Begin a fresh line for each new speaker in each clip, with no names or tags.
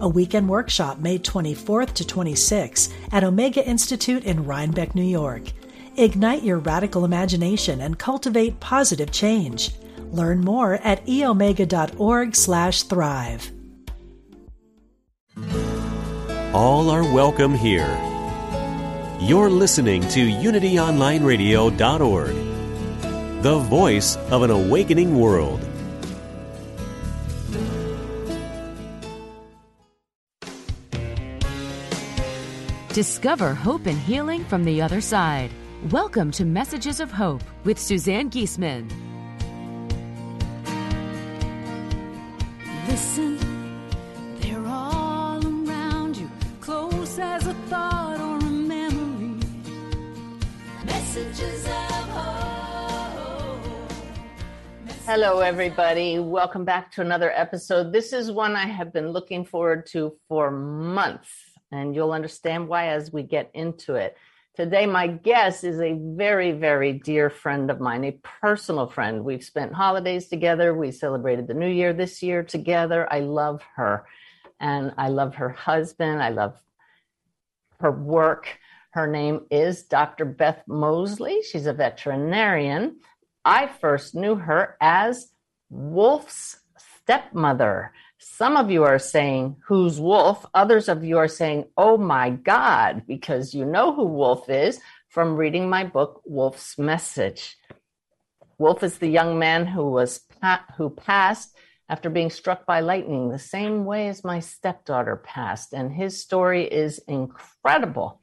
a weekend workshop May 24th to 26th at Omega Institute in Rhinebeck, New York. Ignite your radical imagination and cultivate positive change. Learn more at eomega.org/thrive.
All are welcome here. You're listening to unityonlineradio.org, the voice of an awakening world.
Discover hope and healing from the other side. Welcome to Messages of Hope with Suzanne Giesemann.
Listen, they're all around you, close as a thought or a memory. Messages of hope.
Hello, everybody. Welcome back to another episode. This is one I have been looking forward to for months and you'll understand why as we get into it. Today, my guest is a very, very dear friend of mine, a personal friend. We've spent holidays together. We celebrated the new year this year together. I love her, and I love her husband. I love her work. Her name is Dr. Beth Mosley. She's a veterinarian. I first knew her as Wolf's stepmother. Some of you are saying, Who's Wolf? Others of you are saying, Oh my God, because you know who Wolf is from reading my book, Wolf's Message. Wolf is the young man who was who passed after being struck by lightning, the same way as my stepdaughter passed, and his story is incredible.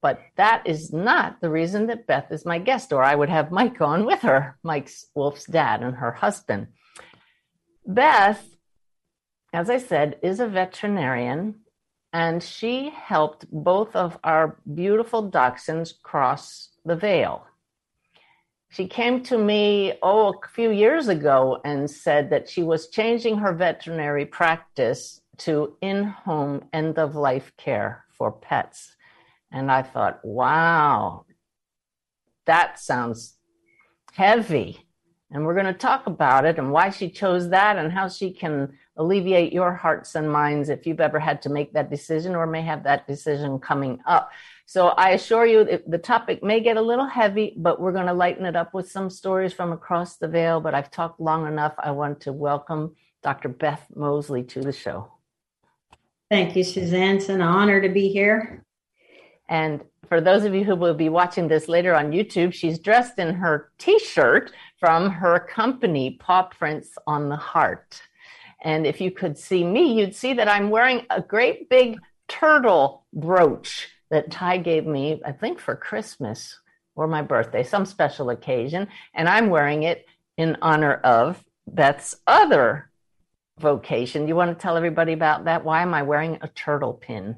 But that is not the reason that Beth is my guest, or I would have Mike on with her, Mike's Wolf's dad and her husband. Beth as I said, is a veterinarian, and she helped both of our beautiful dachshunds cross the veil. She came to me, oh, a few years ago and said that she was changing her veterinary practice to in home end of life care for pets. And I thought, wow, that sounds heavy. And we're going to talk about it and why she chose that and how she can alleviate your hearts and minds if you've ever had to make that decision or may have that decision coming up. So I assure you the topic may get a little heavy, but we're going to lighten it up with some stories from across the veil. But I've talked long enough. I want to welcome Dr. Beth Mosley to the show.
Thank you, Suzanne. It's an honor to be here.
And for those of you who will be watching this later on YouTube, she's dressed in her t shirt from her company, Paw Prints on the Heart. And if you could see me, you'd see that I'm wearing a great big turtle brooch that Ty gave me, I think for Christmas or my birthday, some special occasion. And I'm wearing it in honor of Beth's other vocation. You want to tell everybody about that? Why am I wearing a turtle pin?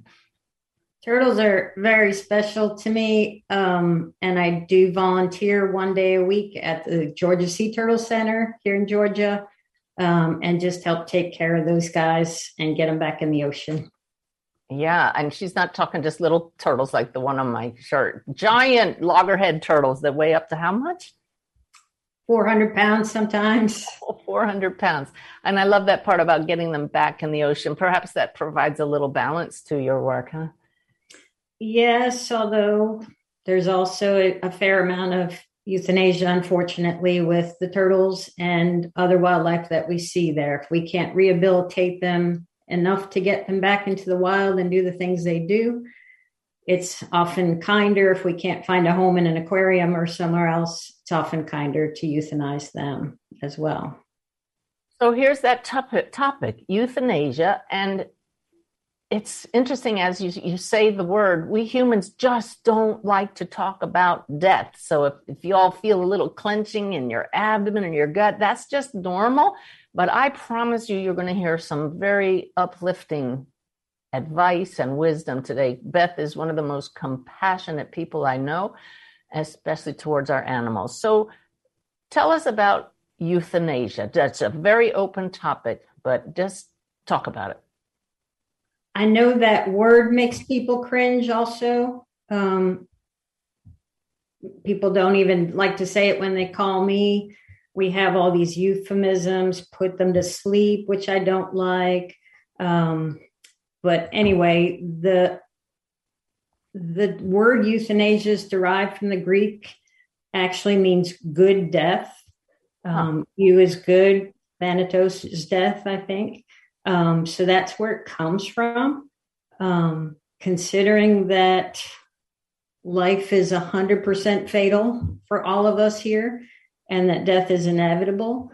Turtles are very special to me. Um, and I do volunteer one day a week at the Georgia Sea Turtle Center here in Georgia um, and just help take care of those guys and get them back in the ocean.
Yeah, and she's not talking just little turtles like the one on my shirt. Giant loggerhead turtles that weigh up to how much?
400 pounds sometimes.
400 pounds. And I love that part about getting them back in the ocean. Perhaps that provides a little balance to your work, huh?
Yes, although there's also a, a fair amount of euthanasia, unfortunately, with the turtles and other wildlife that we see there. If we can't rehabilitate them enough to get them back into the wild and do the things they do, it's often kinder if we can't find a home in an aquarium or somewhere else. It's often kinder to euthanize them as well.
So here's that topic, topic euthanasia. And it's interesting as you, you say the word, we humans just don't like to talk about death. So if, if you all feel a little clenching in your abdomen and your gut, that's just normal. But I promise you, you're going to hear some very uplifting advice and wisdom today. Beth is one of the most compassionate people I know, especially towards our animals. So tell us about euthanasia. That's a very open topic, but just talk about it.
I know that word makes people cringe also. Um, people don't even like to say it when they call me. We have all these euphemisms, put them to sleep, which I don't like. Um, but anyway, the the word euthanasia is derived from the Greek, actually means good death. Um, you is good, thanatos is death, I think. Um, so that's where it comes from. Um, considering that life is 100% fatal for all of us here and that death is inevitable,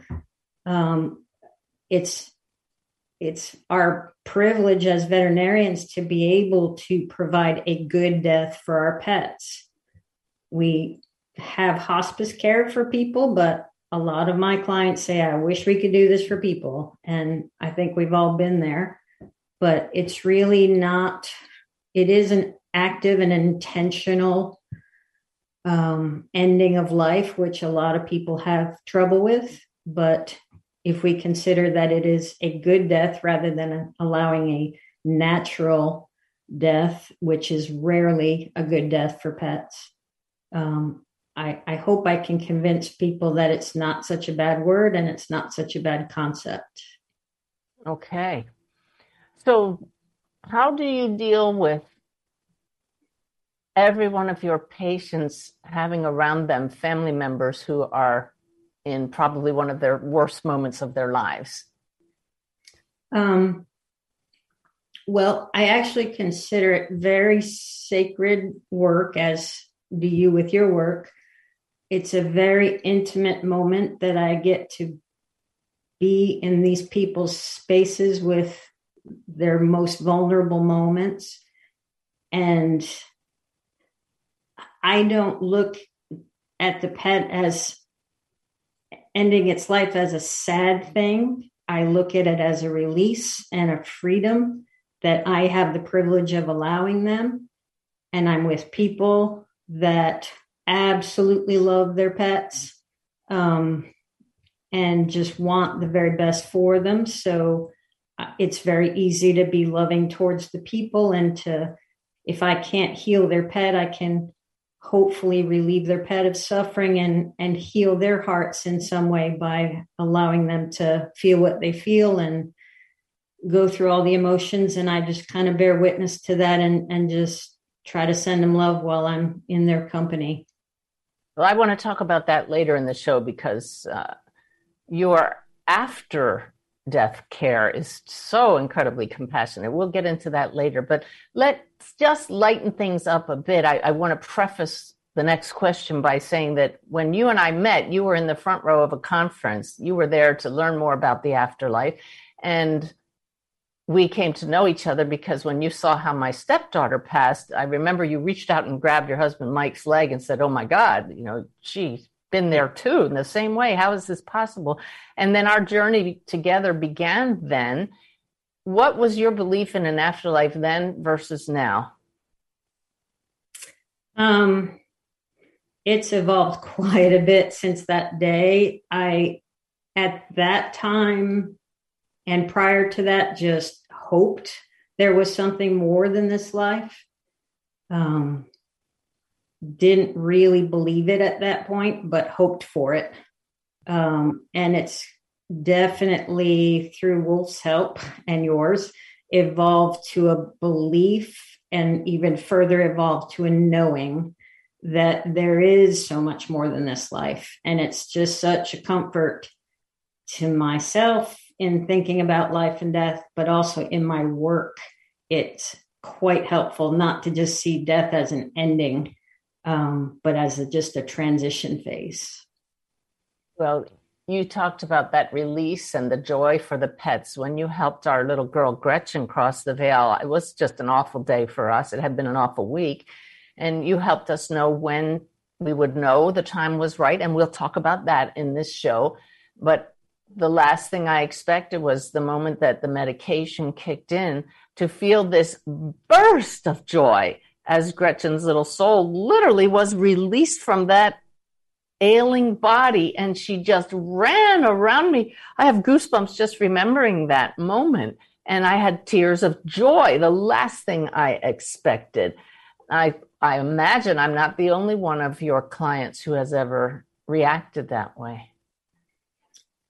um, it's it's our privilege as veterinarians to be able to provide a good death for our pets. We have hospice care for people, but a lot of my clients say, I wish we could do this for people. And I think we've all been there, but it's really not, it is an active and intentional um, ending of life, which a lot of people have trouble with. But if we consider that it is a good death rather than allowing a natural death, which is rarely a good death for pets, um, I, I hope I can convince people that it's not such a bad word and it's not such a bad concept.
Okay. So, how do you deal with every one of your patients having around them family members who are in probably one of their worst moments of their lives?
Um, well, I actually consider it very sacred work, as do you with your work it's a very intimate moment that I get to be in these people's spaces with their most vulnerable moments. And I don't look at the pet as ending its life as a sad thing. I look at it as a release and a freedom that I have the privilege of allowing them. And I'm with people that absolutely love their pets um, and just want the very best for them. So uh, it's very easy to be loving towards the people and to, if I can't heal their pet, I can hopefully relieve their pet of suffering and and heal their hearts in some way by allowing them to feel what they feel and go through all the emotions and i just kind of bear witness to that and and just try to send them love while i'm in their company
well, I want to talk about that later in the show because uh, your after death care is so incredibly compassionate. We'll get into that later, but let's just lighten things up a bit. I, I want to preface the next question by saying that when you and I met, you were in the front row of a conference. You were there to learn more about the afterlife. And we came to know each other because when you saw how my stepdaughter passed, I remember you reached out and grabbed your husband Mike's leg and said, "Oh my God, you know, she's been there too in the same way. How is this possible?" And then our journey together began. Then, what was your belief in an afterlife then versus now?
Um, it's evolved quite a bit since that day. I, at that time, and prior to that just hoped there was something more than this life. Um, didn't really believe it at that point but hoped for it. Um, and it's definitely through wolf's help and yours evolved to a belief and even further evolved to a knowing that there is so much more than this life. And it's just such a comfort to myself in thinking about life and death, but also in my work, it's quite helpful not to just see death as an ending, um, but as a, just a transition phase.
Well, you talked about that release and the joy for the pets when you helped our little girl Gretchen cross the veil. It was just an awful day for us. It had been an awful week. And you helped us know when we would know the time was right. And we'll talk about that in this show. But the last thing I expected was the moment that the medication kicked in to feel this burst of joy as Gretchen's little soul literally was released from that ailing body and she just ran around me. I have goosebumps just remembering that moment. And I had tears of joy, the last thing I expected. I, I imagine I'm not the only one of your clients who has ever reacted that way.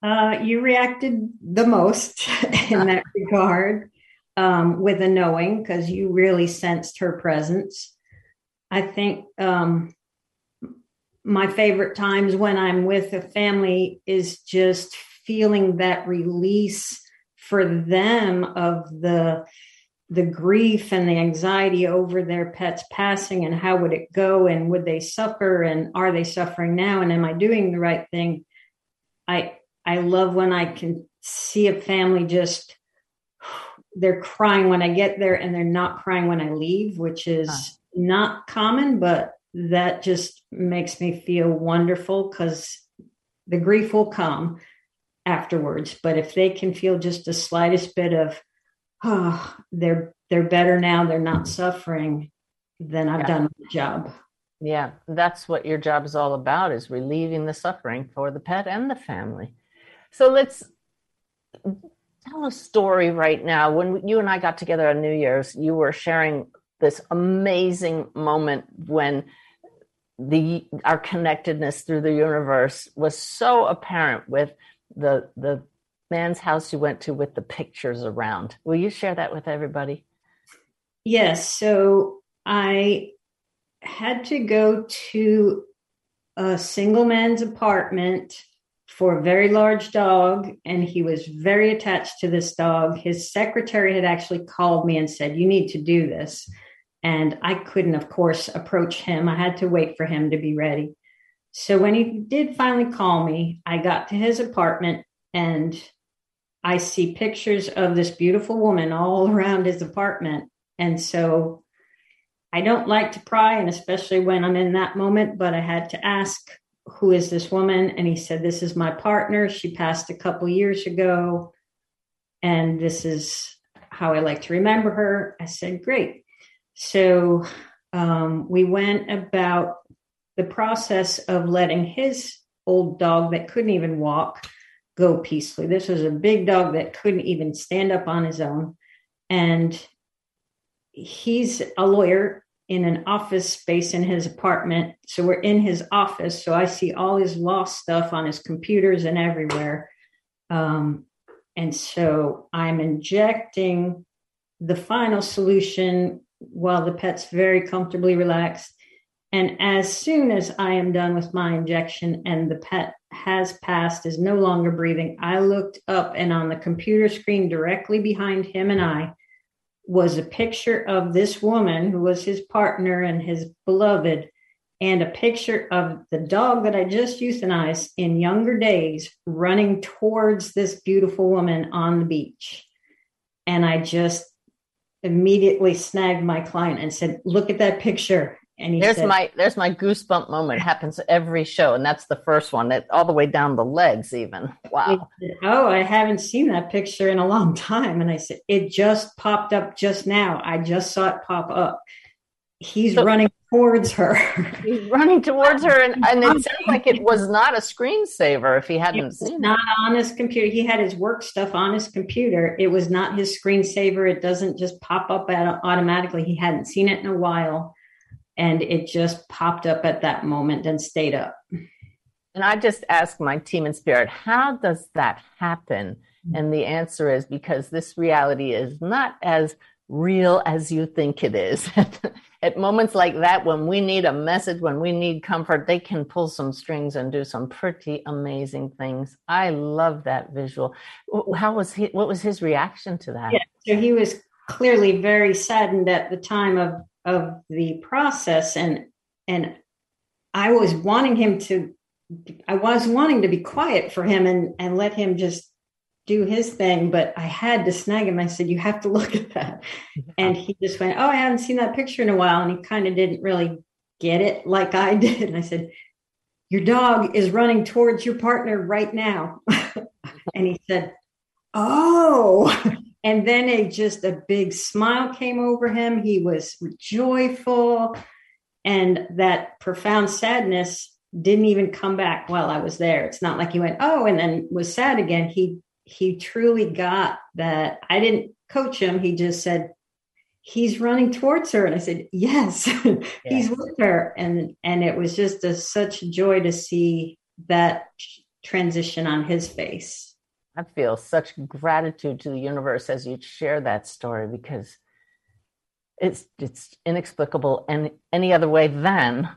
Uh, you reacted the most in that regard um, with a knowing because you really sensed her presence. I think um, my favorite times when I'm with a family is just feeling that release for them of the the grief and the anxiety over their pets passing and how would it go and would they suffer and are they suffering now and am I doing the right thing I I love when I can see a family just they're crying when I get there and they're not crying when I leave which is huh. not common but that just makes me feel wonderful because the grief will come afterwards. But if they can feel just the slightest bit of, oh, they're they're better now, they're not suffering, then I've yeah. done my job.
Yeah, that's what your job is all about is relieving the suffering for the pet and the family. So let's tell a story right now. When you and I got together on New Year's, you were sharing this amazing moment when the our connectedness through the universe was so apparent with the the man's house you went to with the pictures around. Will you share that with everybody?
Yes. So I had to go to a single man's apartment for a very large dog, and he was very attached to this dog. His secretary had actually called me and said, You need to do this. And I couldn't, of course, approach him. I had to wait for him to be ready. So when he did finally call me, I got to his apartment and I see pictures of this beautiful woman all around his apartment. And so I don't like to pry, and especially when I'm in that moment, but I had to ask, Who is this woman? And he said, This is my partner. She passed a couple years ago. And this is how I like to remember her. I said, Great. So um, we went about the process of letting his old dog that couldn't even walk go peacefully. This was a big dog that couldn't even stand up on his own. And he's a lawyer in an office space in his apartment. So we're in his office. So I see all his lost stuff on his computers and everywhere. Um, and so I'm injecting the final solution while the pet's very comfortably relaxed. And as soon as I am done with my injection and the pet has passed, is no longer breathing, I looked up and on the computer screen directly behind him and I was a picture of this woman who was his partner and his beloved, and a picture of the dog that I just euthanized in younger days running towards this beautiful woman on the beach. And I just immediately snagged my client and said, "Look at that picture." And he
there's
said,
my there's my goosebump moment. It happens every show, and that's the first one. That all the way down the legs, even. Wow.
Said, oh, I haven't seen that picture in a long time. And I said, it just popped up just now. I just saw it pop up. He's so, running towards her.
He's running towards her, and, and it sounds like it was not a screensaver if he hadn't seen
not it. on his computer. He had his work stuff on his computer. It was not his screensaver. It doesn't just pop up automatically. He hadn't seen it in a while, and it just popped up at that moment and stayed up.
And I just asked my team in spirit, how does that happen? Mm-hmm. And the answer is because this reality is not as real as you think it is. At moments like that, when we need a message, when we need comfort, they can pull some strings and do some pretty amazing things. I love that visual. How was he? What was his reaction to that?
Yeah, so he was clearly very saddened at the time of of the process, and and I was wanting him to. I was wanting to be quiet for him and and let him just do his thing, but I had to snag him. I said, You have to look at that. And he just went, Oh, I haven't seen that picture in a while. And he kind of didn't really get it like I did. And I said, Your dog is running towards your partner right now. and he said, Oh, and then a just a big smile came over him. He was joyful, and that profound sadness didn't even come back while I was there. It's not like he went, oh, and then was sad again. He he truly got that. I didn't coach him. He just said, he's running towards her. And I said, yes, yes. he's with her. And, and it was just a, such joy to see that transition on his face.
I feel such gratitude to the universe as you share that story because it's it's inexplicable and any other way than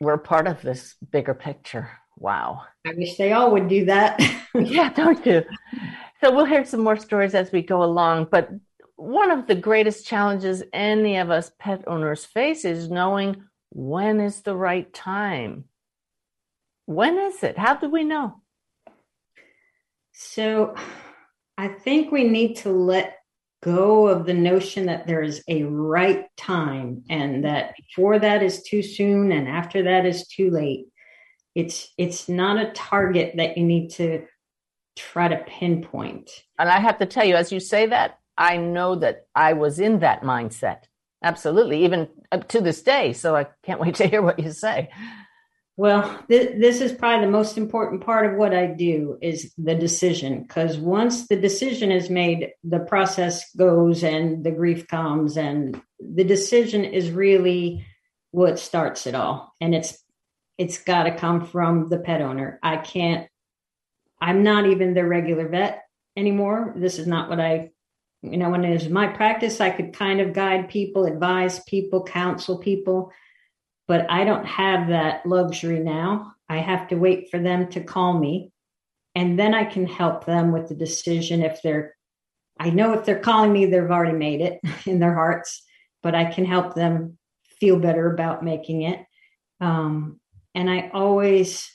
we're part of this bigger picture. Wow.
I wish they all would do that.
yeah, don't you? So we'll hear some more stories as we go along. But one of the greatest challenges any of us pet owners face is knowing when is the right time. When is it? How do we know?
So I think we need to let go of the notion that there is a right time and that before that is too soon and after that is too late. It's it's not a target that you need to try to pinpoint.
And I have to tell you, as you say that, I know that I was in that mindset. Absolutely, even up to this day. So I can't wait to hear what you say.
Well, th- this is probably the most important part of what I do is the decision. Because once the decision is made, the process goes and the grief comes, and the decision is really what starts it all. And it's it's got to come from the pet owner. I can't. I'm not even the regular vet anymore. This is not what I, you know, when it was my practice, I could kind of guide people, advise people, counsel people but I don't have that luxury now. I have to wait for them to call me and then I can help them with the decision if they're I know if they're calling me they've already made it in their hearts, but I can help them feel better about making it. Um, and I always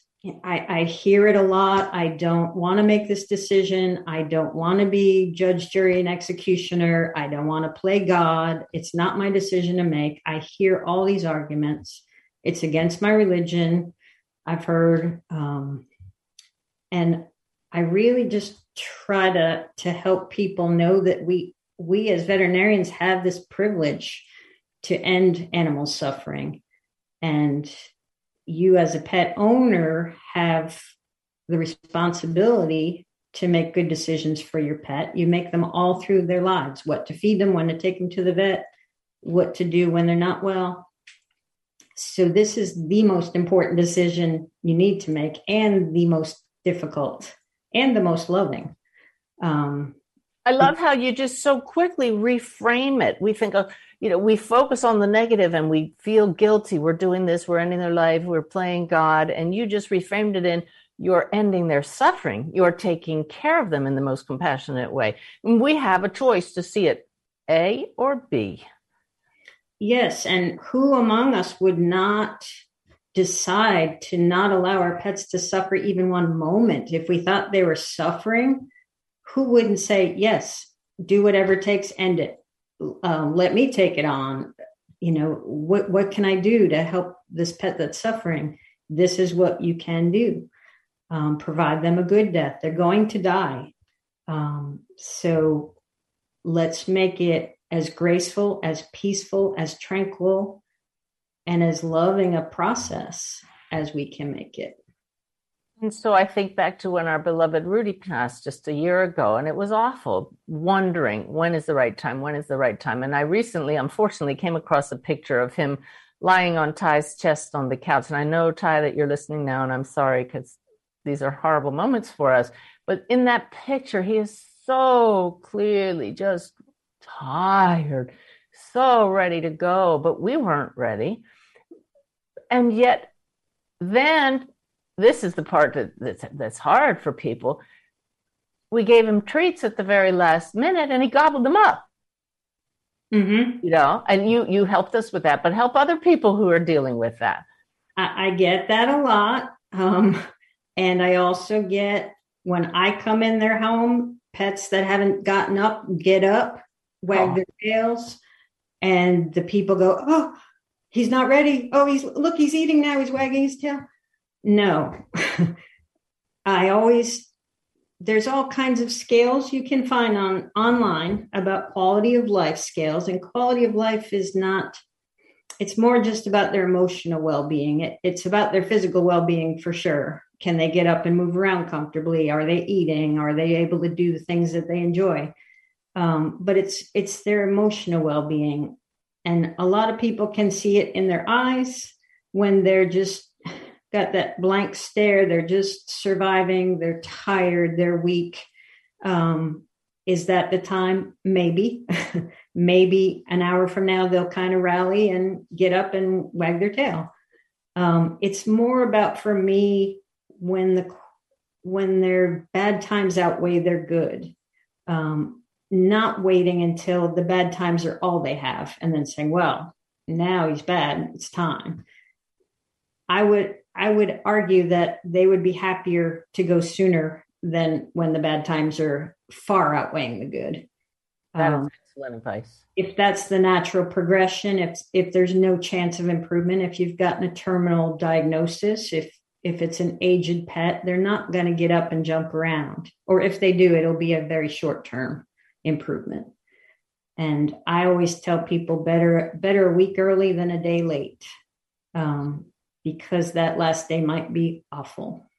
I, I hear it a lot. I don't want to make this decision. I don't want to be judge, jury, and executioner. I don't want to play God. It's not my decision to make. I hear all these arguments. It's against my religion. I've heard, um, and I really just try to to help people know that we we as veterinarians have this privilege to end animal suffering, and you as a pet owner have the responsibility to make good decisions for your pet. You make them all through their lives what to feed them, when to take them to the vet, what to do when they're not well. So, this is the most important decision you need to make, and the most difficult, and the most loving. Um,
I love how you just so quickly reframe it. We think, oh, you know, we focus on the negative and we feel guilty. We're doing this, we're ending their life, we're playing God. And you just reframed it in you're ending their suffering. You're taking care of them in the most compassionate way. And we have a choice to see it A or B.
Yes. And who among us would not decide to not allow our pets to suffer even one moment? If we thought they were suffering, who wouldn't say, yes, do whatever takes, end it? um, let me take it on. You know what what can i do to help this pet that's suffering? This is what you can do. Um, provide them a good death. They're going to die. Um, so let's make it as graceful as peaceful as tranquil and as loving a process as we can make it
and so I think back to when our beloved Rudy passed just a year ago, and it was awful, wondering when is the right time, when is the right time. And I recently, unfortunately, came across a picture of him lying on Ty's chest on the couch. And I know, Ty, that you're listening now, and I'm sorry because these are horrible moments for us. But in that picture, he is so clearly just tired, so ready to go, but we weren't ready. And yet, then this is the part that, that's, that's hard for people. We gave him treats at the very last minute and he gobbled them up.
Mm-hmm.
You know, and you you helped us with that, but help other people who are dealing with that.
I, I get that a lot, um, and I also get when I come in their home, pets that haven't gotten up get up, wag oh. their tails, and the people go, "Oh, he's not ready. Oh, he's look, he's eating now. He's wagging his tail." No. I always there's all kinds of scales you can find on online about quality of life scales and quality of life is not it's more just about their emotional well-being. It, it's about their physical well-being for sure. Can they get up and move around comfortably? Are they eating? Are they able to do the things that they enjoy? Um, but it's it's their emotional well-being. And a lot of people can see it in their eyes when they're just got that blank stare they're just surviving they're tired they're weak. Um, is that the time? Maybe. Maybe an hour from now they'll kind of rally and get up and wag their tail. Um, it's more about for me when the when their bad times outweigh their good. Um, not waiting until the bad times are all they have and then saying well now he's bad it's time. I would i would argue that they would be happier to go sooner than when the bad times are far outweighing the good.
That is um, excellent advice.
if that's the natural progression if if there's no chance of improvement if you've gotten a terminal diagnosis if if it's an aged pet they're not going to get up and jump around. Or if they do it'll be a very short term improvement. And I always tell people better better a week early than a day late, um, because that last day might be awful.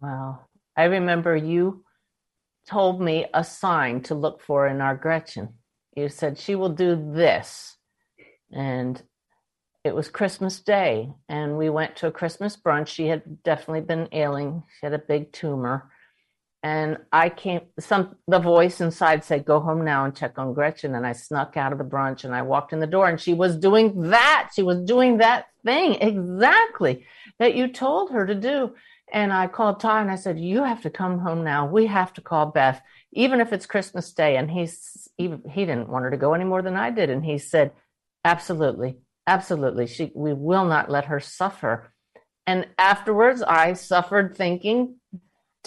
Wow, I remember you told me a sign to look for in our Gretchen. You said she will do this, and it was Christmas Day, and we went to a Christmas brunch. She had definitely been ailing; she had a big tumor and I came some the voice inside said, Go home now and check on Gretchen. And I snuck out of the brunch and I walked in the door and she was doing that. She was doing that thing exactly that you told her to do. And I called Ty and I said, You have to come home now. We have to call Beth, even if it's Christmas Day. And he's even he didn't want her to go any more than I did. And he said, Absolutely, absolutely. She we will not let her suffer. And afterwards I suffered thinking,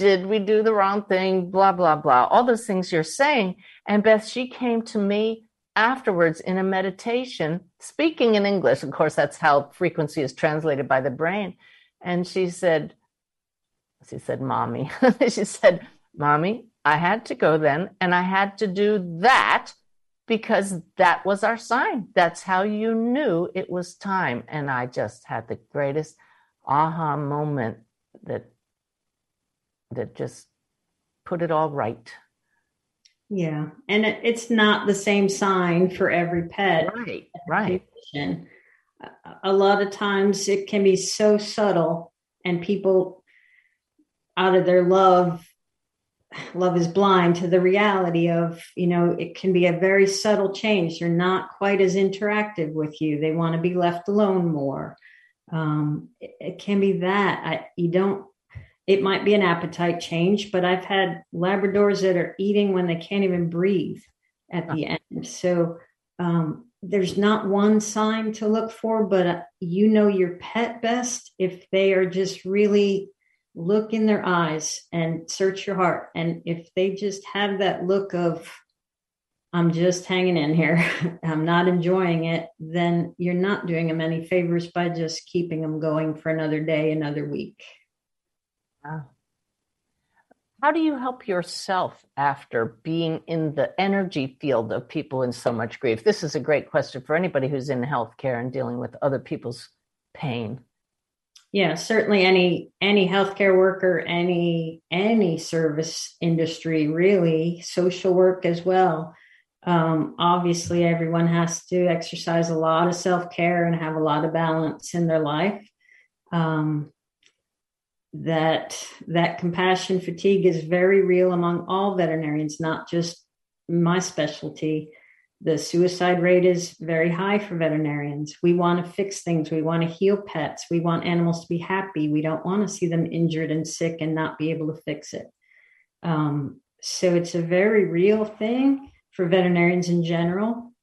did we do the wrong thing? Blah, blah, blah. All those things you're saying. And Beth, she came to me afterwards in a meditation, speaking in English. Of course, that's how frequency is translated by the brain. And she said, she said, Mommy, she said, Mommy, I had to go then and I had to do that because that was our sign. That's how you knew it was time. And I just had the greatest aha moment that that just put it all right.
Yeah. And it, it's not the same sign for every pet.
Right. Right.
A lot of times it can be so subtle and people out of their love love is blind to the reality of you know it can be a very subtle change they're not quite as interactive with you they want to be left alone more um, it, it, can be that I, you don't it might be an appetite change, but I've had Labradors that are eating when they can't even breathe at the end. So um, there's not one sign to look for, but uh, you know your pet best if they are just really look in their eyes and search your heart. And if they just have that look of, I'm just hanging in here, I'm not enjoying it, then you're not doing them any favors by just keeping them going for another day, another week.
How do you help yourself after being in the energy field of people in so much grief? This is a great question for anybody who's in healthcare and dealing with other people's pain.
Yeah, certainly any any healthcare worker, any any service industry, really, social work as well. Um, obviously, everyone has to exercise a lot of self care and have a lot of balance in their life. Um, that that compassion fatigue is very real among all veterinarians, not just my specialty. The suicide rate is very high for veterinarians. We want to fix things. We want to heal pets. We want animals to be happy. We don't want to see them injured and sick and not be able to fix it. Um, so it's a very real thing for veterinarians in general.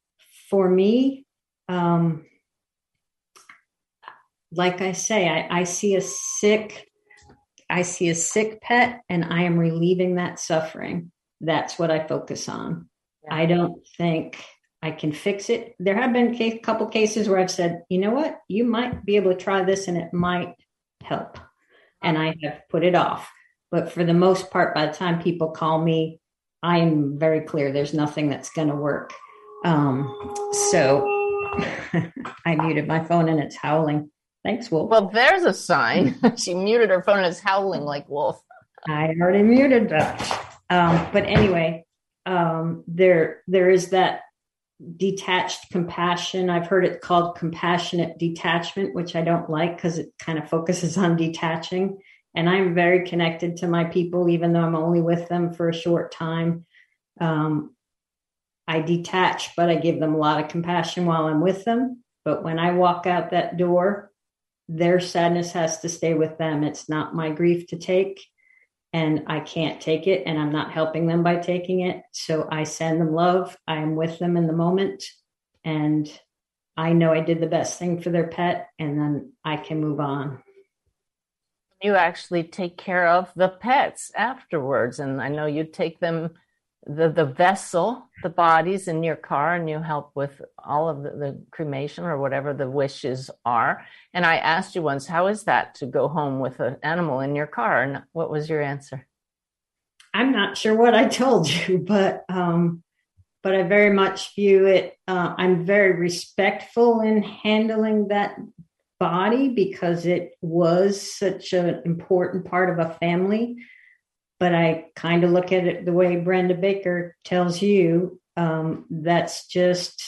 For me, um, like I say, I, I see a sick I see a sick pet and I am relieving that suffering. That's what I focus on. Yeah. I don't think I can fix it. There have been a couple cases where I've said, you know what, you might be able to try this and it might help. And I have put it off. But for the most part, by the time people call me, I'm very clear there's nothing that's going to work. Um, so I muted my phone and it's howling. Thanks, Wolf.
Well, there's a sign. she muted her phone and is howling like Wolf.
I already muted that. Um, but anyway, um, there there is that detached compassion. I've heard it called compassionate detachment, which I don't like because it kind of focuses on detaching. And I'm very connected to my people, even though I'm only with them for a short time. Um, I detach, but I give them a lot of compassion while I'm with them. But when I walk out that door, their sadness has to stay with them. It's not my grief to take and I can't take it and I'm not helping them by taking it. So I send them love. I am with them in the moment and I know I did the best thing for their pet and then I can move on.
You actually take care of the pets afterwards. And I know you take them the the vessel, the bodies in your car, and you help with all of the, the, cremation or whatever the wishes are. And I asked you once, how is that to go home with an animal in your car? And what was your answer?
I'm not sure what I told you, but um, but I very much view it. Uh, I'm very respectful in handling that body because it was such an important part of a family but I kind of look at it the way Brenda Baker tells you. Um, that's just,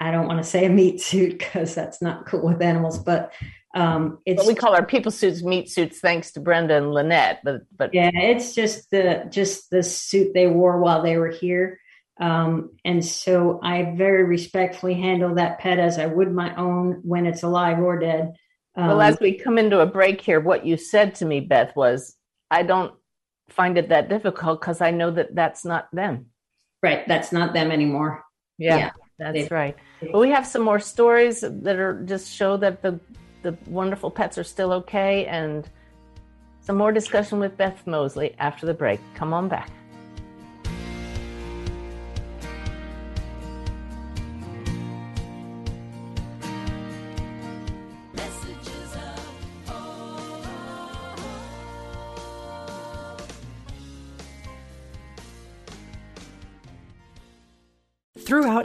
I don't want to say a meat suit because that's not cool with animals, but um, it's.
But we call our people suits meat suits, thanks to Brenda and Lynette. But but
yeah, it's just the just the suit they wore while they were here. Um, and so I very respectfully handle that pet as I would my own when it's alive or dead.
Um, well, as we come into a break here, what you said to me, Beth, was I don't find it that difficult because I know that that's not them.
Right. That's not them anymore.
Yeah, yeah. that's they, right. But we have some more stories that are just show that the the wonderful pets are still okay and some more discussion with Beth Mosley after the break. Come on back.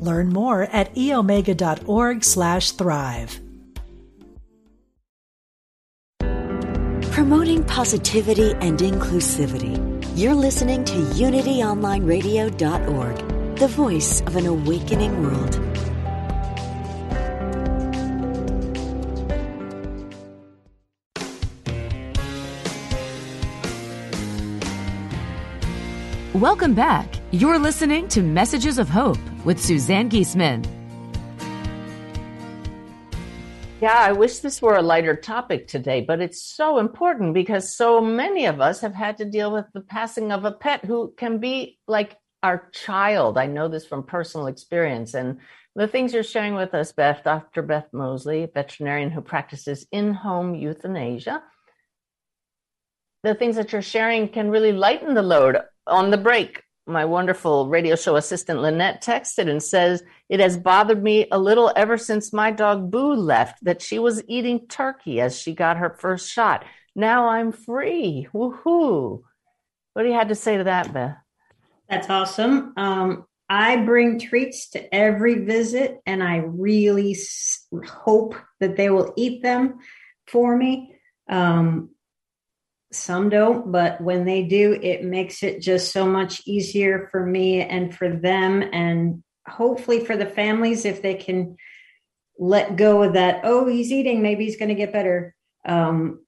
Learn more at eomega.org/thrive.
Promoting positivity and inclusivity. You're listening to unityonlineradio.org, the voice of an awakening world.
Welcome back. You're listening to Messages of Hope with Suzanne Giesemann.
Yeah, I wish this were a lighter topic today, but it's so important because so many of us have had to deal with the passing of a pet who can be like our child. I know this from personal experience. And the things you're sharing with us, Beth, Dr. Beth Mosley, veterinarian who practices in home euthanasia, the things that you're sharing can really lighten the load on the break, my wonderful radio show assistant Lynette texted and says, It has bothered me a little ever since my dog Boo left that she was eating turkey as she got her first shot. Now I'm free. Woohoo. What do you have to say to that, Beth?
That's awesome. Um, I bring treats to every visit, and I really hope that they will eat them for me. Um, some don't, but when they do, it makes it just so much easier for me and for them, and hopefully for the families if they can let go of that. Oh, he's eating, maybe he's going to get better. Um,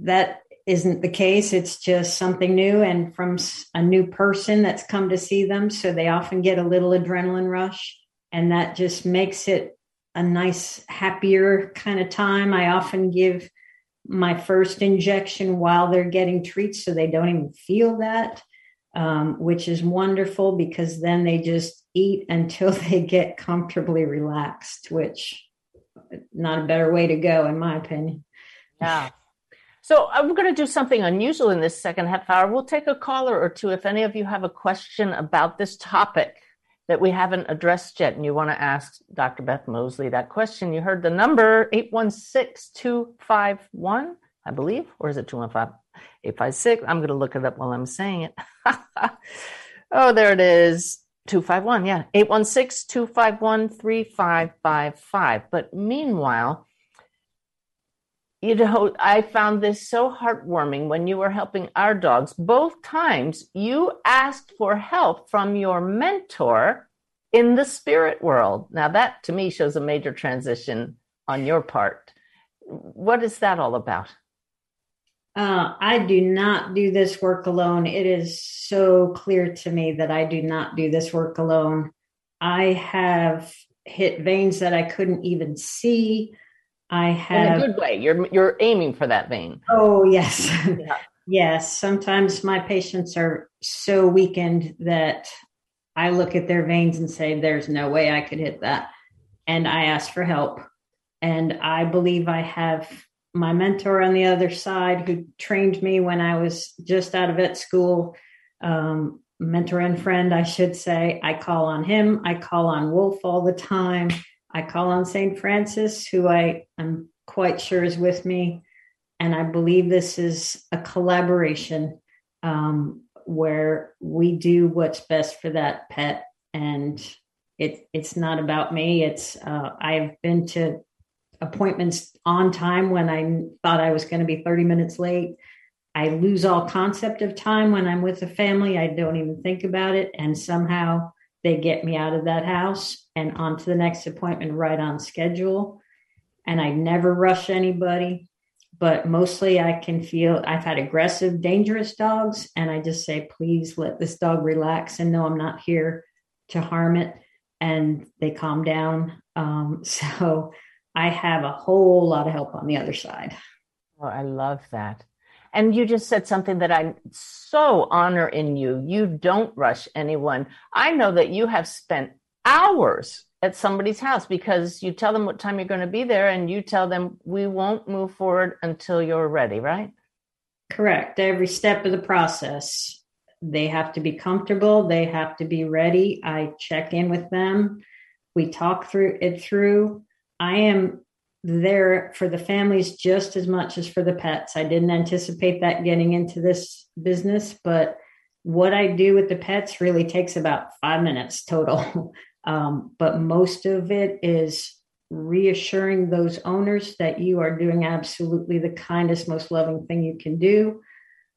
that isn't the case. It's just something new and from a new person that's come to see them. So they often get a little adrenaline rush, and that just makes it a nice, happier kind of time. I often give my first injection while they're getting treats so they don't even feel that, um, which is wonderful because then they just eat until they get comfortably relaxed, which not a better way to go, in my opinion.
Yeah. So I'm going to do something unusual in this second half hour. We'll take a caller or two if any of you have a question about this topic that we haven't addressed yet and you want to ask Dr. Beth Mosley that question. You heard the number 816-251, I believe, or is it 215? 856. I'm going to look it up while I'm saying it. oh, there it is. 251. Yeah. 816-251-3555. But meanwhile, you know, I found this so heartwarming when you were helping our dogs. Both times you asked for help from your mentor in the spirit world. Now, that to me shows a major transition on your part. What is that all about?
Uh, I do not do this work alone. It is so clear to me that I do not do this work alone. I have hit veins that I couldn't even see. I have
in a good way. You're you're aiming for that vein.
Oh yes, yeah. yes. Sometimes my patients are so weakened that I look at their veins and say, "There's no way I could hit that," and I ask for help. And I believe I have my mentor on the other side who trained me when I was just out of vet school. Um, mentor and friend, I should say. I call on him. I call on Wolf all the time. I call on St. Francis, who I am quite sure is with me. And I believe this is a collaboration um, where we do what's best for that pet. And it, it's not about me. It's uh, I've been to appointments on time when I thought I was going to be 30 minutes late. I lose all concept of time when I'm with a family. I don't even think about it. And somehow they get me out of that house and on to the next appointment right on schedule. And I never rush anybody, but mostly I can feel I've had aggressive, dangerous dogs, and I just say, please let this dog relax and know I'm not here to harm it. And they calm down. Um, so I have a whole lot of help on the other side.
Oh, I love that. And you just said something that I so honor in you. You don't rush anyone. I know that you have spent hours at somebody's house because you tell them what time you're going to be there and you tell them we won't move forward until you're ready, right?
Correct. Every step of the process. They have to be comfortable, they have to be ready. I check in with them. We talk through it through. I am there for the families just as much as for the pets. I didn't anticipate that getting into this business, but what I do with the pets really takes about five minutes total. um, but most of it is reassuring those owners that you are doing absolutely the kindest, most loving thing you can do.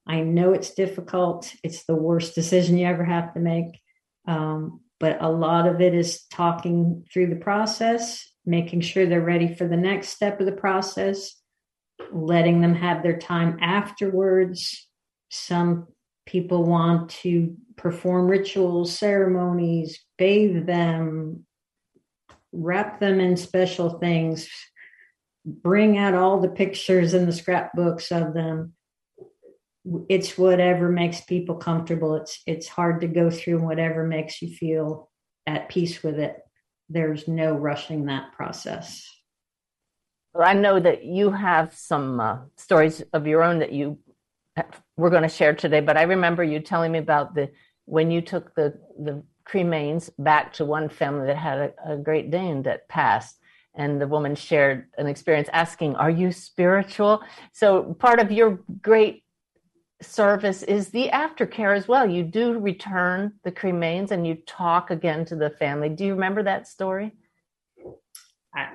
I know it's difficult, it's the worst decision you ever have to make. Um, but a lot of it is talking through the process making sure they're ready for the next step of the process, letting them have their time afterwards. Some people want to perform rituals, ceremonies, bathe them, wrap them in special things, bring out all the pictures and the scrapbooks of them. It's whatever makes people comfortable. It's it's hard to go through whatever makes you feel at peace with it there's no rushing that process.
Well, I know that you have some uh, stories of your own that you we're going to share today, but I remember you telling me about the when you took the the cremains back to one family that had a, a Great Dane that passed, and the woman shared an experience asking, "Are you spiritual?" So part of your great service is the aftercare as well. You do return the cremains and you talk again to the family. Do you remember that story?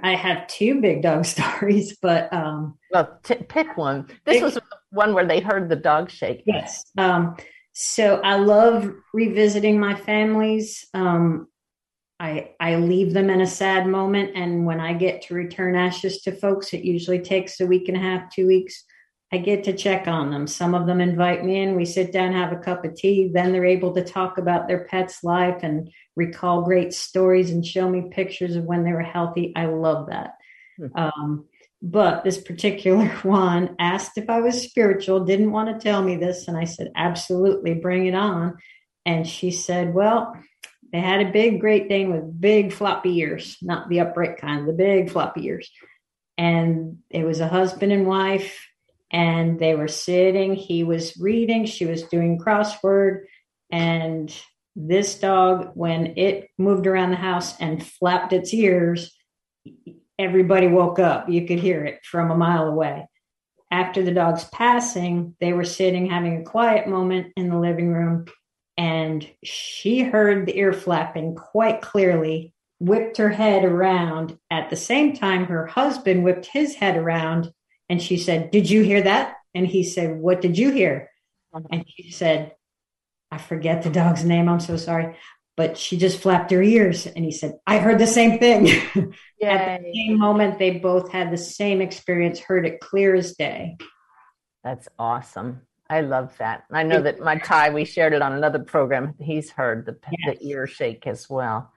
I have two big dog stories, but um,
well, t- pick one. This was one where they heard the dog shake.
Yes. Um, so I love revisiting my families. Um, I I leave them in a sad moment, and when I get to return ashes to folks, it usually takes a week and a half, two weeks. I get to check on them. Some of them invite me in. We sit down, have a cup of tea. Then they're able to talk about their pet's life and recall great stories and show me pictures of when they were healthy. I love that. Mm-hmm. Um, But this particular one asked if I was spiritual, didn't want to tell me this. And I said, absolutely, bring it on. And she said, well, they had a big Great Dane with big floppy ears, not the upright kind, the big floppy ears. And it was a husband and wife, and they were sitting. He was reading, she was doing crossword. And this dog, when it moved around the house and flapped its ears, everybody woke up. You could hear it from a mile away. After the dog's passing, they were sitting having a quiet moment in the living room and she heard the ear flapping quite clearly, whipped her head around. At the same time, her husband whipped his head around and she said, Did you hear that? And he said, What did you hear? Uh-huh. And she said, I forget the dog's name. I'm so sorry. But she just flapped her ears. And he said, I heard the same thing. At the same moment, they both had the same experience, heard it clear as day.
That's awesome. I love that. I know that my Ty, we shared it on another program. He's heard the, yes. the ear shake as well.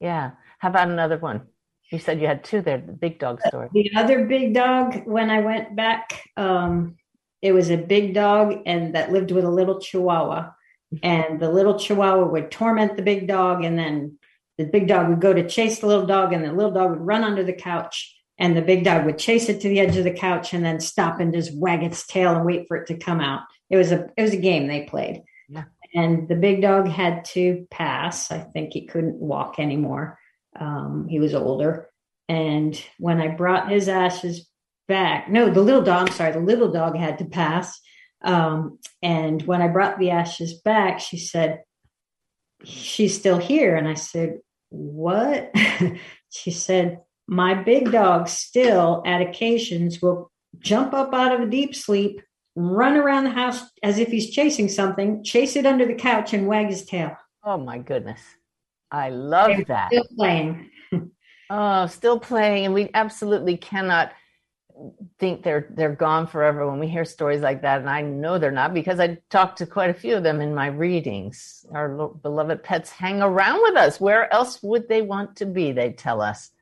Yeah. How about another one? You said you had two there, the big dog story.
The other big dog, when I went back, um, it was a big dog and that lived with a little chihuahua. And the little chihuahua would torment the big dog, and then the big dog would go to chase the little dog, and the little dog would run under the couch and the big dog would chase it to the edge of the couch and then stop and just wag its tail and wait for it to come out. It was a it was a game they played. Yeah. And the big dog had to pass. I think he couldn't walk anymore. Um, he was older. And when I brought his ashes back, no, the little dog, sorry, the little dog had to pass. Um, and when I brought the ashes back, she said, She's still here. And I said, What? she said, My big dog still at occasions will jump up out of a deep sleep run around the house as if he's chasing something, chase it under the couch, and wag his tail.
Oh my goodness. I love They're that.
Still playing.
oh, still playing. And we absolutely cannot think they're they're gone forever when we hear stories like that and I know they're not because I talked to quite a few of them in my readings our beloved pets hang around with us where else would they want to be they tell us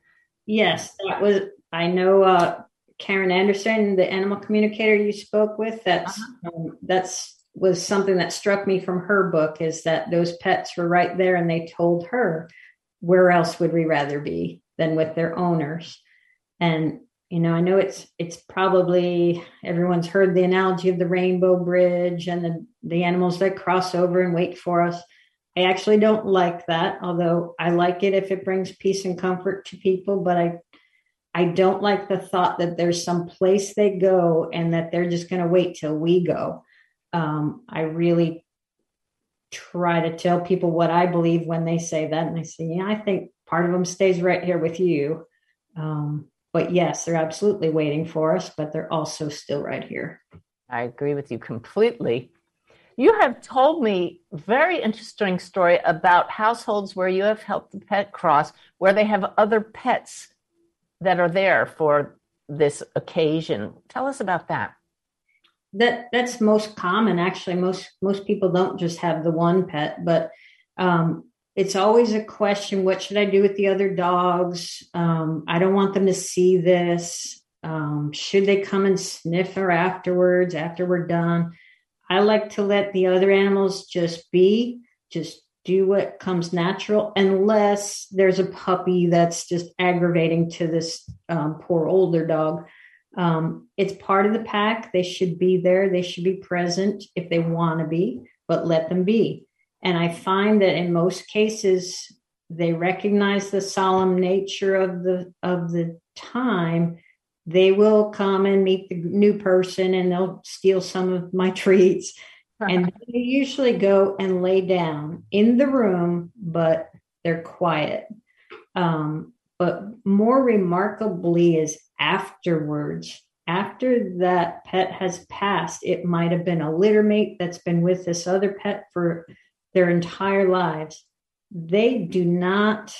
yes that was I know uh, Karen Anderson, the animal communicator you spoke with. That's uh-huh. um, that's was something that struck me from her book is that those pets were right there, and they told her, "Where else would we rather be than with their owners?" And you know, I know it's it's probably everyone's heard the analogy of the rainbow bridge and the the animals that cross over and wait for us. I actually don't like that, although I like it if it brings peace and comfort to people. But I I don't like the thought that there's some place they go and that they're just going to wait till we go. Um, I really try to tell people what I believe when they say that. And I say, yeah, I think part of them stays right here with you. Um, but yes, they're absolutely waiting for us, but they're also still right here.
I agree with you completely. You have told me very interesting story about households where you have helped the pet cross, where they have other pets that are there for this occasion. Tell us about that.
That that's most common. Actually, most most people don't just have the one pet, but um, it's always a question: What should I do with the other dogs? Um, I don't want them to see this. Um, should they come and sniff her afterwards after we're done? I like to let the other animals just be, just do what comes natural unless there's a puppy that's just aggravating to this um, poor older dog um, it's part of the pack. They should be there. They should be present if they want to be but let them be. And i find that in most cases they recognize the solemn nature of the of the time. They will come and meet the new person and they'll steal some of my treats. And they usually go and lay down in the room, but they're quiet. Um, but more remarkably is afterwards, after that pet has passed, it might have been a litter mate that's been with this other pet for their entire lives. They do not,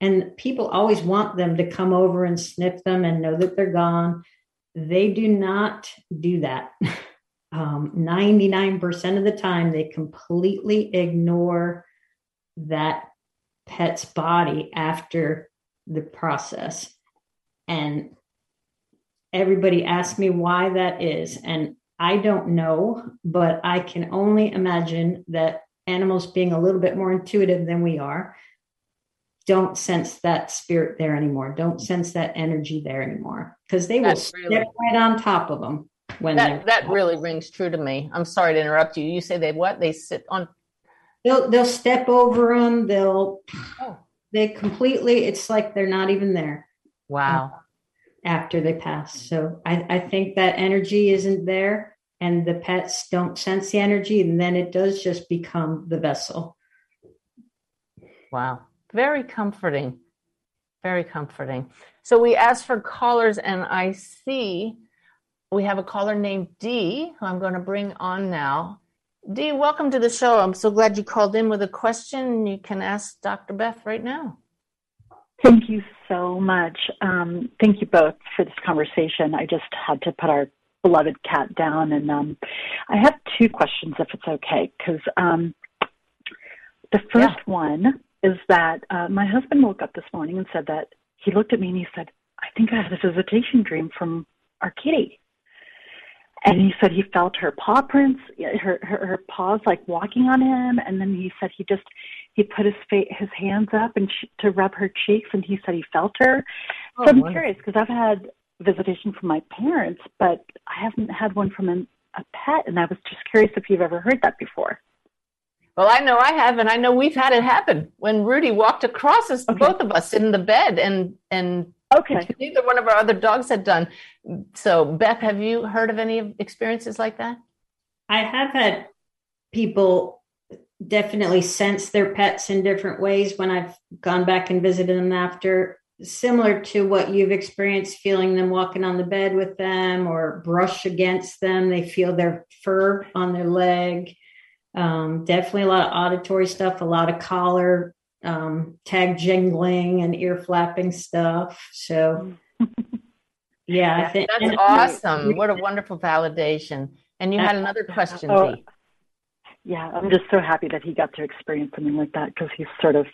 and people always want them to come over and sniff them and know that they're gone. They do not do that. um, 99% of the time they completely ignore that pet's body after the process and everybody asks me why that is. And I don't know, but I can only imagine that animals being a little bit more intuitive than we are don't sense that spirit there anymore don't sense that energy there anymore because they will
That's
step right on top of them when
That that really rings true to me. I'm sorry to interrupt you. You say they what? They sit on.
they'll they'll step over them they'll
Oh,
they completely it's like they're not even there
wow.
After they pass so i i think that energy isn't there and the pets don't sense the energy and then it does just become the vessel
Wow. Very comforting. Very comforting. So we asked for callers, and I see we have a caller named Dee, who I'm going to bring on now. Dee, welcome to the show. I'm so glad you called in with a question. You can ask Dr. Beth right now.
Thank you so much. Um, thank you both for this conversation. I just had to put our beloved cat down, and um, I have two questions, if it's okay. Because um, the first one is that uh, my husband woke up this morning and said that he looked at me and he said, "I think I had a visitation dream from our kitty." And he said he felt her paw prints, her, her her paws like walking on him, and then he said he just he put his fa- his hands up and sh- to rub her cheeks, and he said he felt her.
Oh,
so I'm
wonderful.
curious because I've had visitation from my parents, but I haven't had one from an, a pet, and I was just curious if you've ever heard that before.
Well, I know I have, and I know we've had it happen when Rudy walked across us,
Okay.
both of us in the bed, and and
Okay.
neither one of our other dogs had done. So, Beth, have you heard of any experiences like that?
I have had people definitely sense their pets in different ways when I've gone back and visited them after, similar to what you've experienced, feeling them walking on the bed with them or brush against them. They feel their fur on their leg. Um, definitely a lot of auditory stuff, a lot of collar, um, tag jingling, and ear flapping stuff. So, yeah, I think
That's awesome. What a wonderful validation. And you had another question,
Oh. Yeah, I'm just so happy that he got to experience something like that because he's sort of,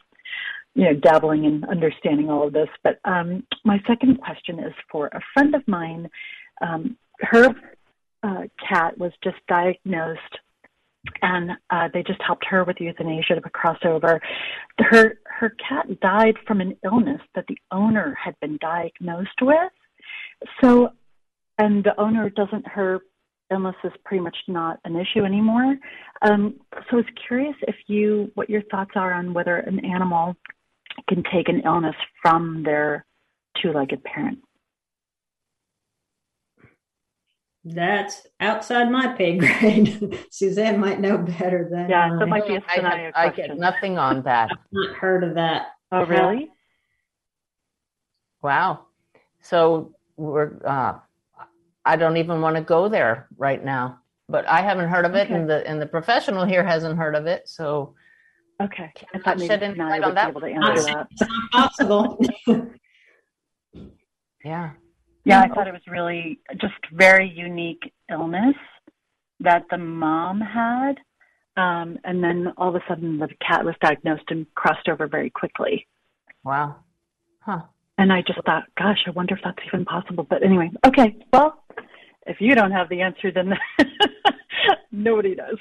you know, dabbling in understanding all of this. But um, my second question is for a friend of mine. Um, her uh, cat was just diagnosed, and uh, they just helped her with euthanasia to cross over. Her her cat died from an illness that the owner had been diagnosed with. So, and the owner doesn't her illness is pretty much not an issue anymore. Um, so I was curious if you, what your thoughts are on whether an animal can take an illness from their two-legged parent.
That's outside my pay grade. Suzanne might know better than
Yeah,
I.
that might be a
I,
scenario
have, I get nothing on that.
I've not heard of that.
Oh, really?
Wow. So we're, uh, I don't even want to go there right now, but I haven't heard of it,
Okay.
and the and the professional here hasn't heard of it. So
Okay. I thought maybe
shed any
Sanaya
light
would
on
be
that
able to
Not
answer
saying
that.
it's not possible.
yeah,
Yeah, I thought it was really just very unique illness that the mom had. Um, and then all of a sudden the cat was diagnosed and crossed over very quickly.
wow, huh?
And I just thought, gosh, I wonder if that's even possible. But anyway, okay. Well, if you don't have the answer, then nobody does.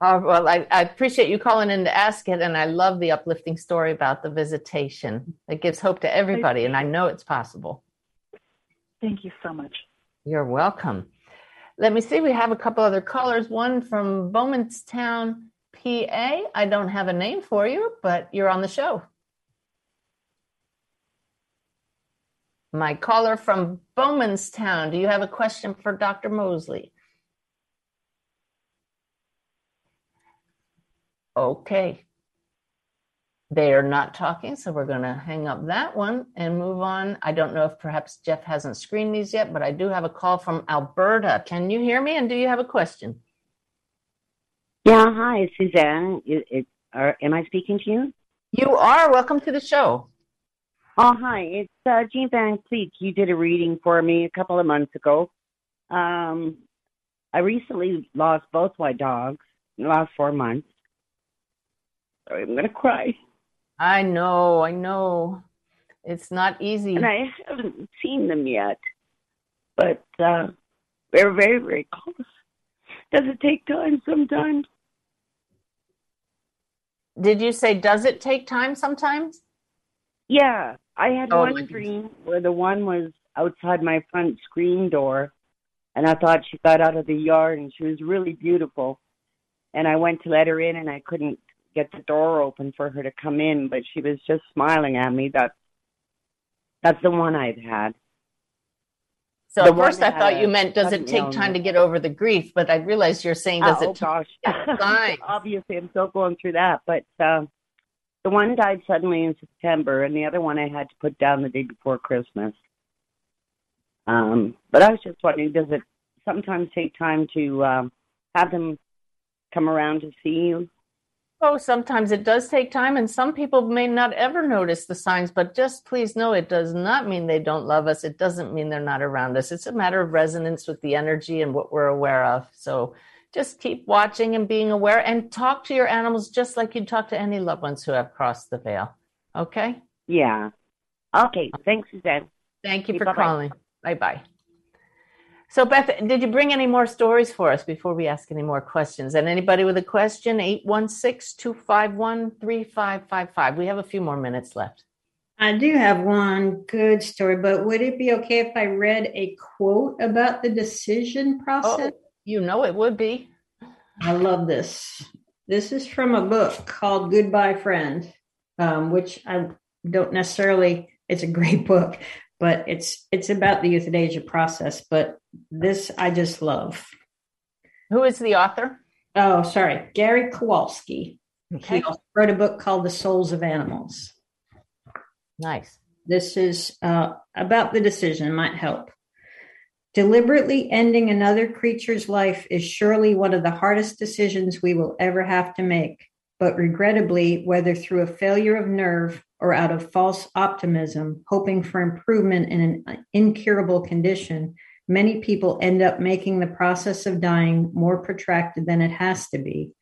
Oh, well, I, I appreciate you calling in to ask it, and I love the uplifting story about the visitation. It gives hope to everybody, and I know it's possible.
Thank you so much.
You're welcome. Let me see. We have a couple other callers. One from Bowmanstown, PA. I don't have a name for you, but you're on the show. My caller from Bowmanstown. Do you have a question for Dr. Mosley? Okay. They are not talking, so we're going to hang up that one and move on. I don't know if perhaps Jeff hasn't screened these yet, but I do have a call from Alberta. Can you hear me? And do you have a question?
Yeah, hi, Suzanne. It, it, are, am I speaking to you?
You are. Welcome to the show.
Oh, hi. It's uh, Jean Van Cleek. You did a reading for me a couple of months ago. Um, I recently lost both my dogs in the last four months. Sorry, I'm going to cry.
I know. I know. It's not easy.
And I haven't seen them yet. but uh, we're very, very close. Does it take time sometimes?
Did you say, does it take time sometimes?
Yeah, I had
Oh,
one dream where the one was outside my front screen door, and I thought she got out of the yard and she was really beautiful. And I went to let her in, and I couldn't get the door open for her to come in, but she was just smiling at me. That that's the one I've had.
So
The
at first I thought you meant, does it take time
illness.
to get over the grief? But I realized you're saying, does
oh
it
gosh,
Fine.
obviously I'm still going through that, but uh, the one died suddenly in September, and the other one I had to put down the day before Christmas. Um, but I was just wondering, does it sometimes take time to um, have them come around to see you?
Oh, sometimes it does take time, and some people may not ever notice the signs, but just please know it does not mean they don't love us. It doesn't mean they're not around us. It's a matter of resonance with the energy and what we're aware of. So just keep watching and being aware and talk to your animals just like you'd talk to any loved ones who have crossed the veil. Okay?
Yeah. Okay. Thanks, Suzanne.
Thank you
Okay,
for
bye-bye.
calling. Bye bye. So, Beth, did you bring any more stories for us before we ask any more questions? And anybody with a question, 816 251 3555. We have a few more minutes left.
I do have one good story, but would it be okay if I read a quote about the decision process?
Oh, you know it would be.
I love this. This is from a book called Goodbye Friend, um, which I don't necessarily. It's a great book, but it's it's about the euthanasia process. But this I just love.
Who is the author?
Oh, sorry, Gary Kowalski.
Okay.
He also wrote a book called The Souls of Animals.
Nice.
This is uh, about the decision, might help. Deliberately ending another creature's life is surely one of the hardest decisions we will ever have to make. But regrettably, whether through a failure of nerve or out of false optimism, hoping for improvement in an incurable condition, many people end up making the process of dying more protracted than it has to be.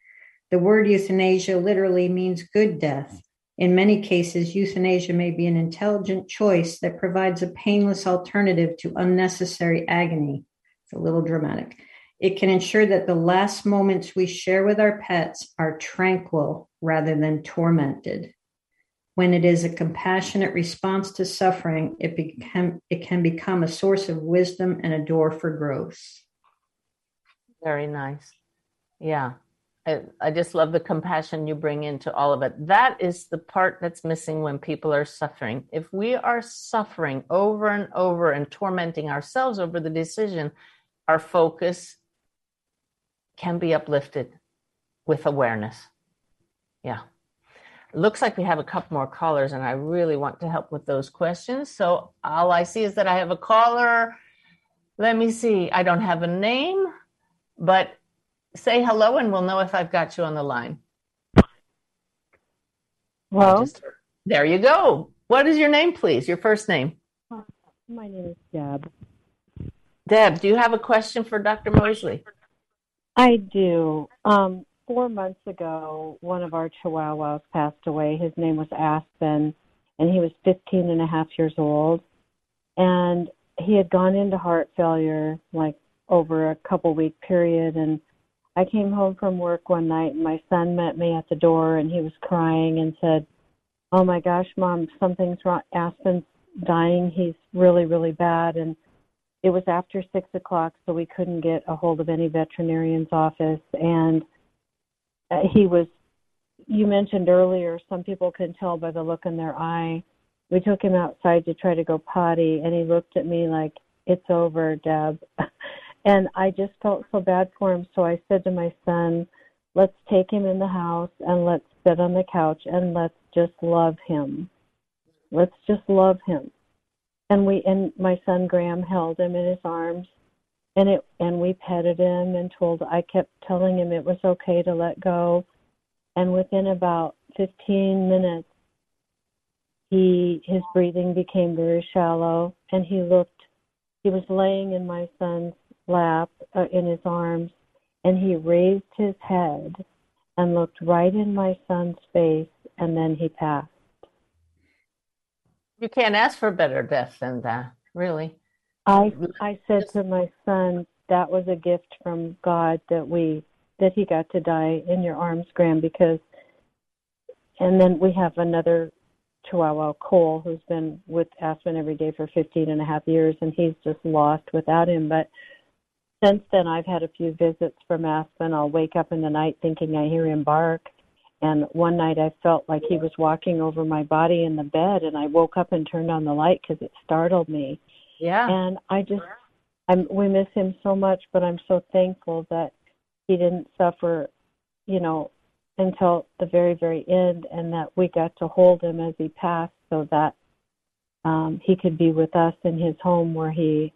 The word euthanasia literally means good death. In many cases, euthanasia may be an intelligent choice that provides a painless alternative to unnecessary agony. It's a little dramatic. It can ensure that the last moments we share with our pets are tranquil rather than tormented. When it is a compassionate response to suffering, it, it can become a source of wisdom and a door for growth.
Very nice. Yeah. I, I just love the compassion you bring into all of it. That is the part that's missing when people are suffering. If we are suffering over and over and tormenting ourselves over the decision, our focus can be uplifted with awareness. Yeah. Looks like we have a couple more callers, and I really want to help with those questions. So all I see is that I have a caller. Let me see. I don't have a name, but say hello and we'll know if I've got you on the line.
Well,
Just- there you go. What is your name, please? Your first name.
my name is Deb.
Deb, do you have a question for Dr. Mosley?
I do. Um, four months ago, one of our chihuahuas passed away. His name was Aspen, and he was 15 and a half years old. And he had gone into heart failure like over a couple week period. And I came home from work one night, and my son met me at the door, and he was crying and said, Oh my gosh, mom, something's wrong. Aspen's dying. He's really, really bad. And it was after six o'clock, so we couldn't get a hold of any veterinarian's office. And uh, he was, you mentioned earlier, some people can tell by the look in their eye. We took him outside to try to go potty, and he looked at me like, It's over, Deb. and I just felt so bad for him. So I said to my son, Let's take him in the house and let's sit on the couch and let's just love him. Let's just love him and we and my son Graham held him in his arms and it and we petted him and told I kept telling him it was okay to let go and within about 15 minutes he his breathing became very shallow and he looked he was laying in my son's lap uh, in his arms and he raised his head and looked right in my son's face and then he passed
You can't ask for better death than that, really.
I I said to my son that was a gift from God that we that he got to die in your arms, Graham, because and then we have another Chihuahua, Cole, who's been with Aspen every day for 15 and a half years, and he's just lost without him. But since then, I've had a few visits from Aspen. I'll wake up in the night thinking I hear him bark. And one night I felt like he was walking over my body in the bed, and I woke up and turned on the light because it startled me.
Yeah.
And I just, I'm, we miss him so much, but I'm so thankful that he didn't suffer, you know, until the very, very end, and that we got to hold him as he passed so that um, he could be with us in his home where he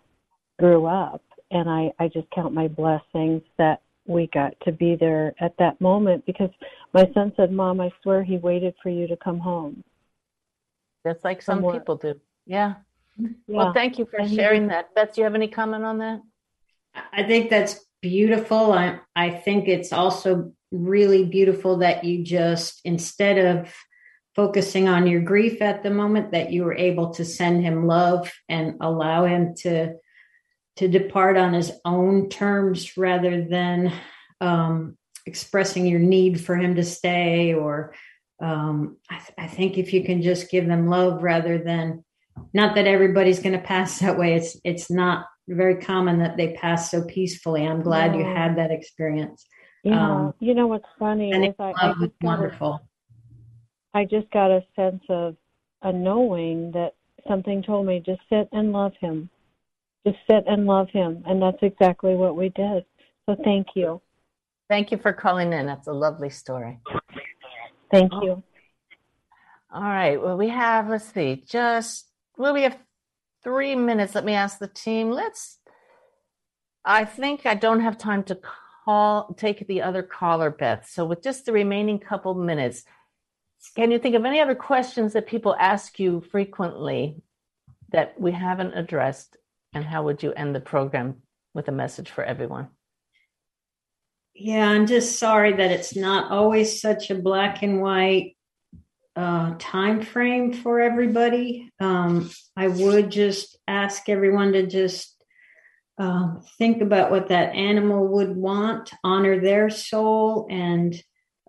grew up. And I, I just count my blessings that we got to be there at that moment because my son said, Mom, I swear he waited for you to come home.
That's like some
Somewhere.
people do. Yeah.
Yeah.
Well, thank you for
And
sharing that. Beth, do you have any comment on that?
I think that's beautiful. I, I think it's also really beautiful that you just, instead of focusing on your grief at the moment, that you were able to send him love and allow him to to depart on his own terms rather than um, expressing your need for him to stay. Or um, I, th- I think if you can just give them love rather than not that everybody's going to pass that way. It's it's not very common that they pass so peacefully. I'm glad you had that experience.
Yeah.
Um,
you know what's funny is I, I
love was
just
wonderful.
I just got a sense of a knowing that something told me just sit and love him. Just sit and love him. And that's exactly what we did. So thank you.
Thank you for calling in. That's a lovely story.
Thank you.
All right. Well, we have, let's see, just, well, we have three minutes. Let me ask the team. Let's, I think I don't have time to call, take the other caller, Beth. So with just the remaining couple minutes, can you think of any other questions that people ask you frequently that we haven't addressed? And how would you end the program with a message for everyone?
Yeah, I'm just sorry that it's not always such a black and white uh, time frame for everybody. Um, I would just ask everyone to just um, think about what that animal would want, honor their soul, and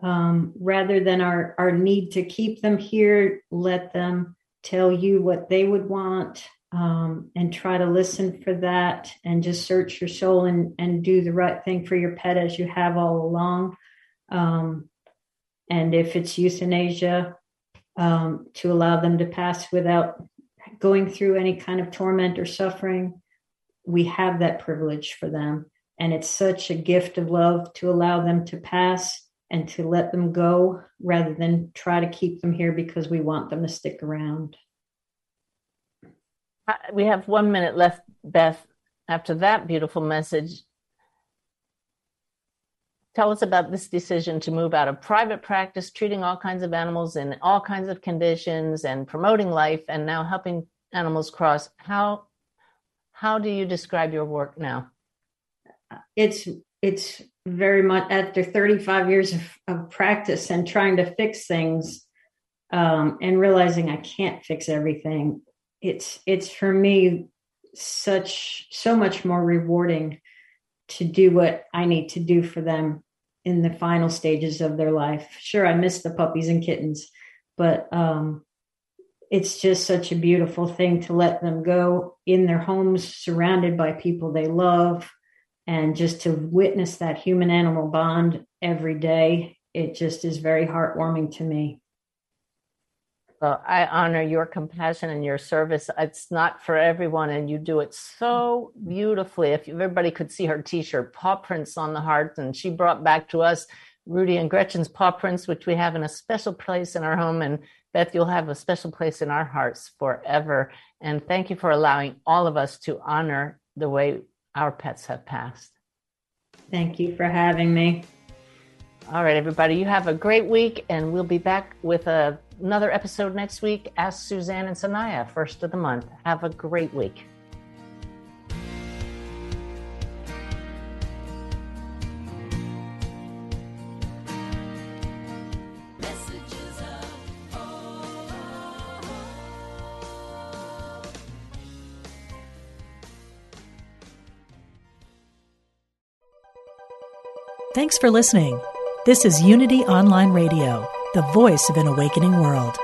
um, rather than our, our need to keep them here, let them tell you what they would want um, and try to listen for that and just search your soul and, and do the right thing for your pet as you have all along. Um, and if it's euthanasia, um, to allow them to pass without going through any kind of torment or suffering, we have that privilege for them. And it's such a gift of love to allow them to pass and to let them go rather than try to keep them here because we want them to stick around.
We have one minute left, Beth. After that beautiful message, tell us about this decision to move out of private practice, treating all kinds of animals in all kinds of conditions and promoting life and now helping animals cross. How how do you describe your work now?
it's it's very much after 35 years of, of practice and trying to fix things um, and realizing I can't fix everything. It's it's for me such so much more rewarding to do what I need to do for them in the final stages of their life. Sure, I miss the puppies and kittens, but um, it's just such a beautiful thing to let them go in their homes, surrounded by people they love, and just to witness that human animal bond every day. It just is very heartwarming to me.
Well, I honor your compassion and your service. It's not for everyone, and you do it so beautifully. If everybody could see her T-shirt, "Paw Prints on the Heart," and she brought back to us Rudy and Gretchen's paw prints, which we have in a special place in our home. And Beth, you'll have a special place in our hearts forever. And thank you for allowing all of us to honor the way our pets have passed.
Thank you for having me.
All right, everybody, you have a great week, and we'll be back with a, another episode next week. Ask Suzanne and Sanaya, first of the month. Have a great week. Oh, oh.
Thanks for listening. This is Unity Online Radio the voice of an awakening world.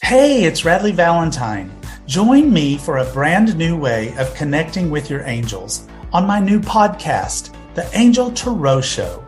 Hey, it's Radleigh Valentine. Join me for a brand new way of connecting with your angels on my new podcast, The Angel Tarot Show.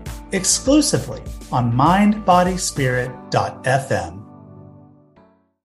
exclusively on mindbodyspirit.fm.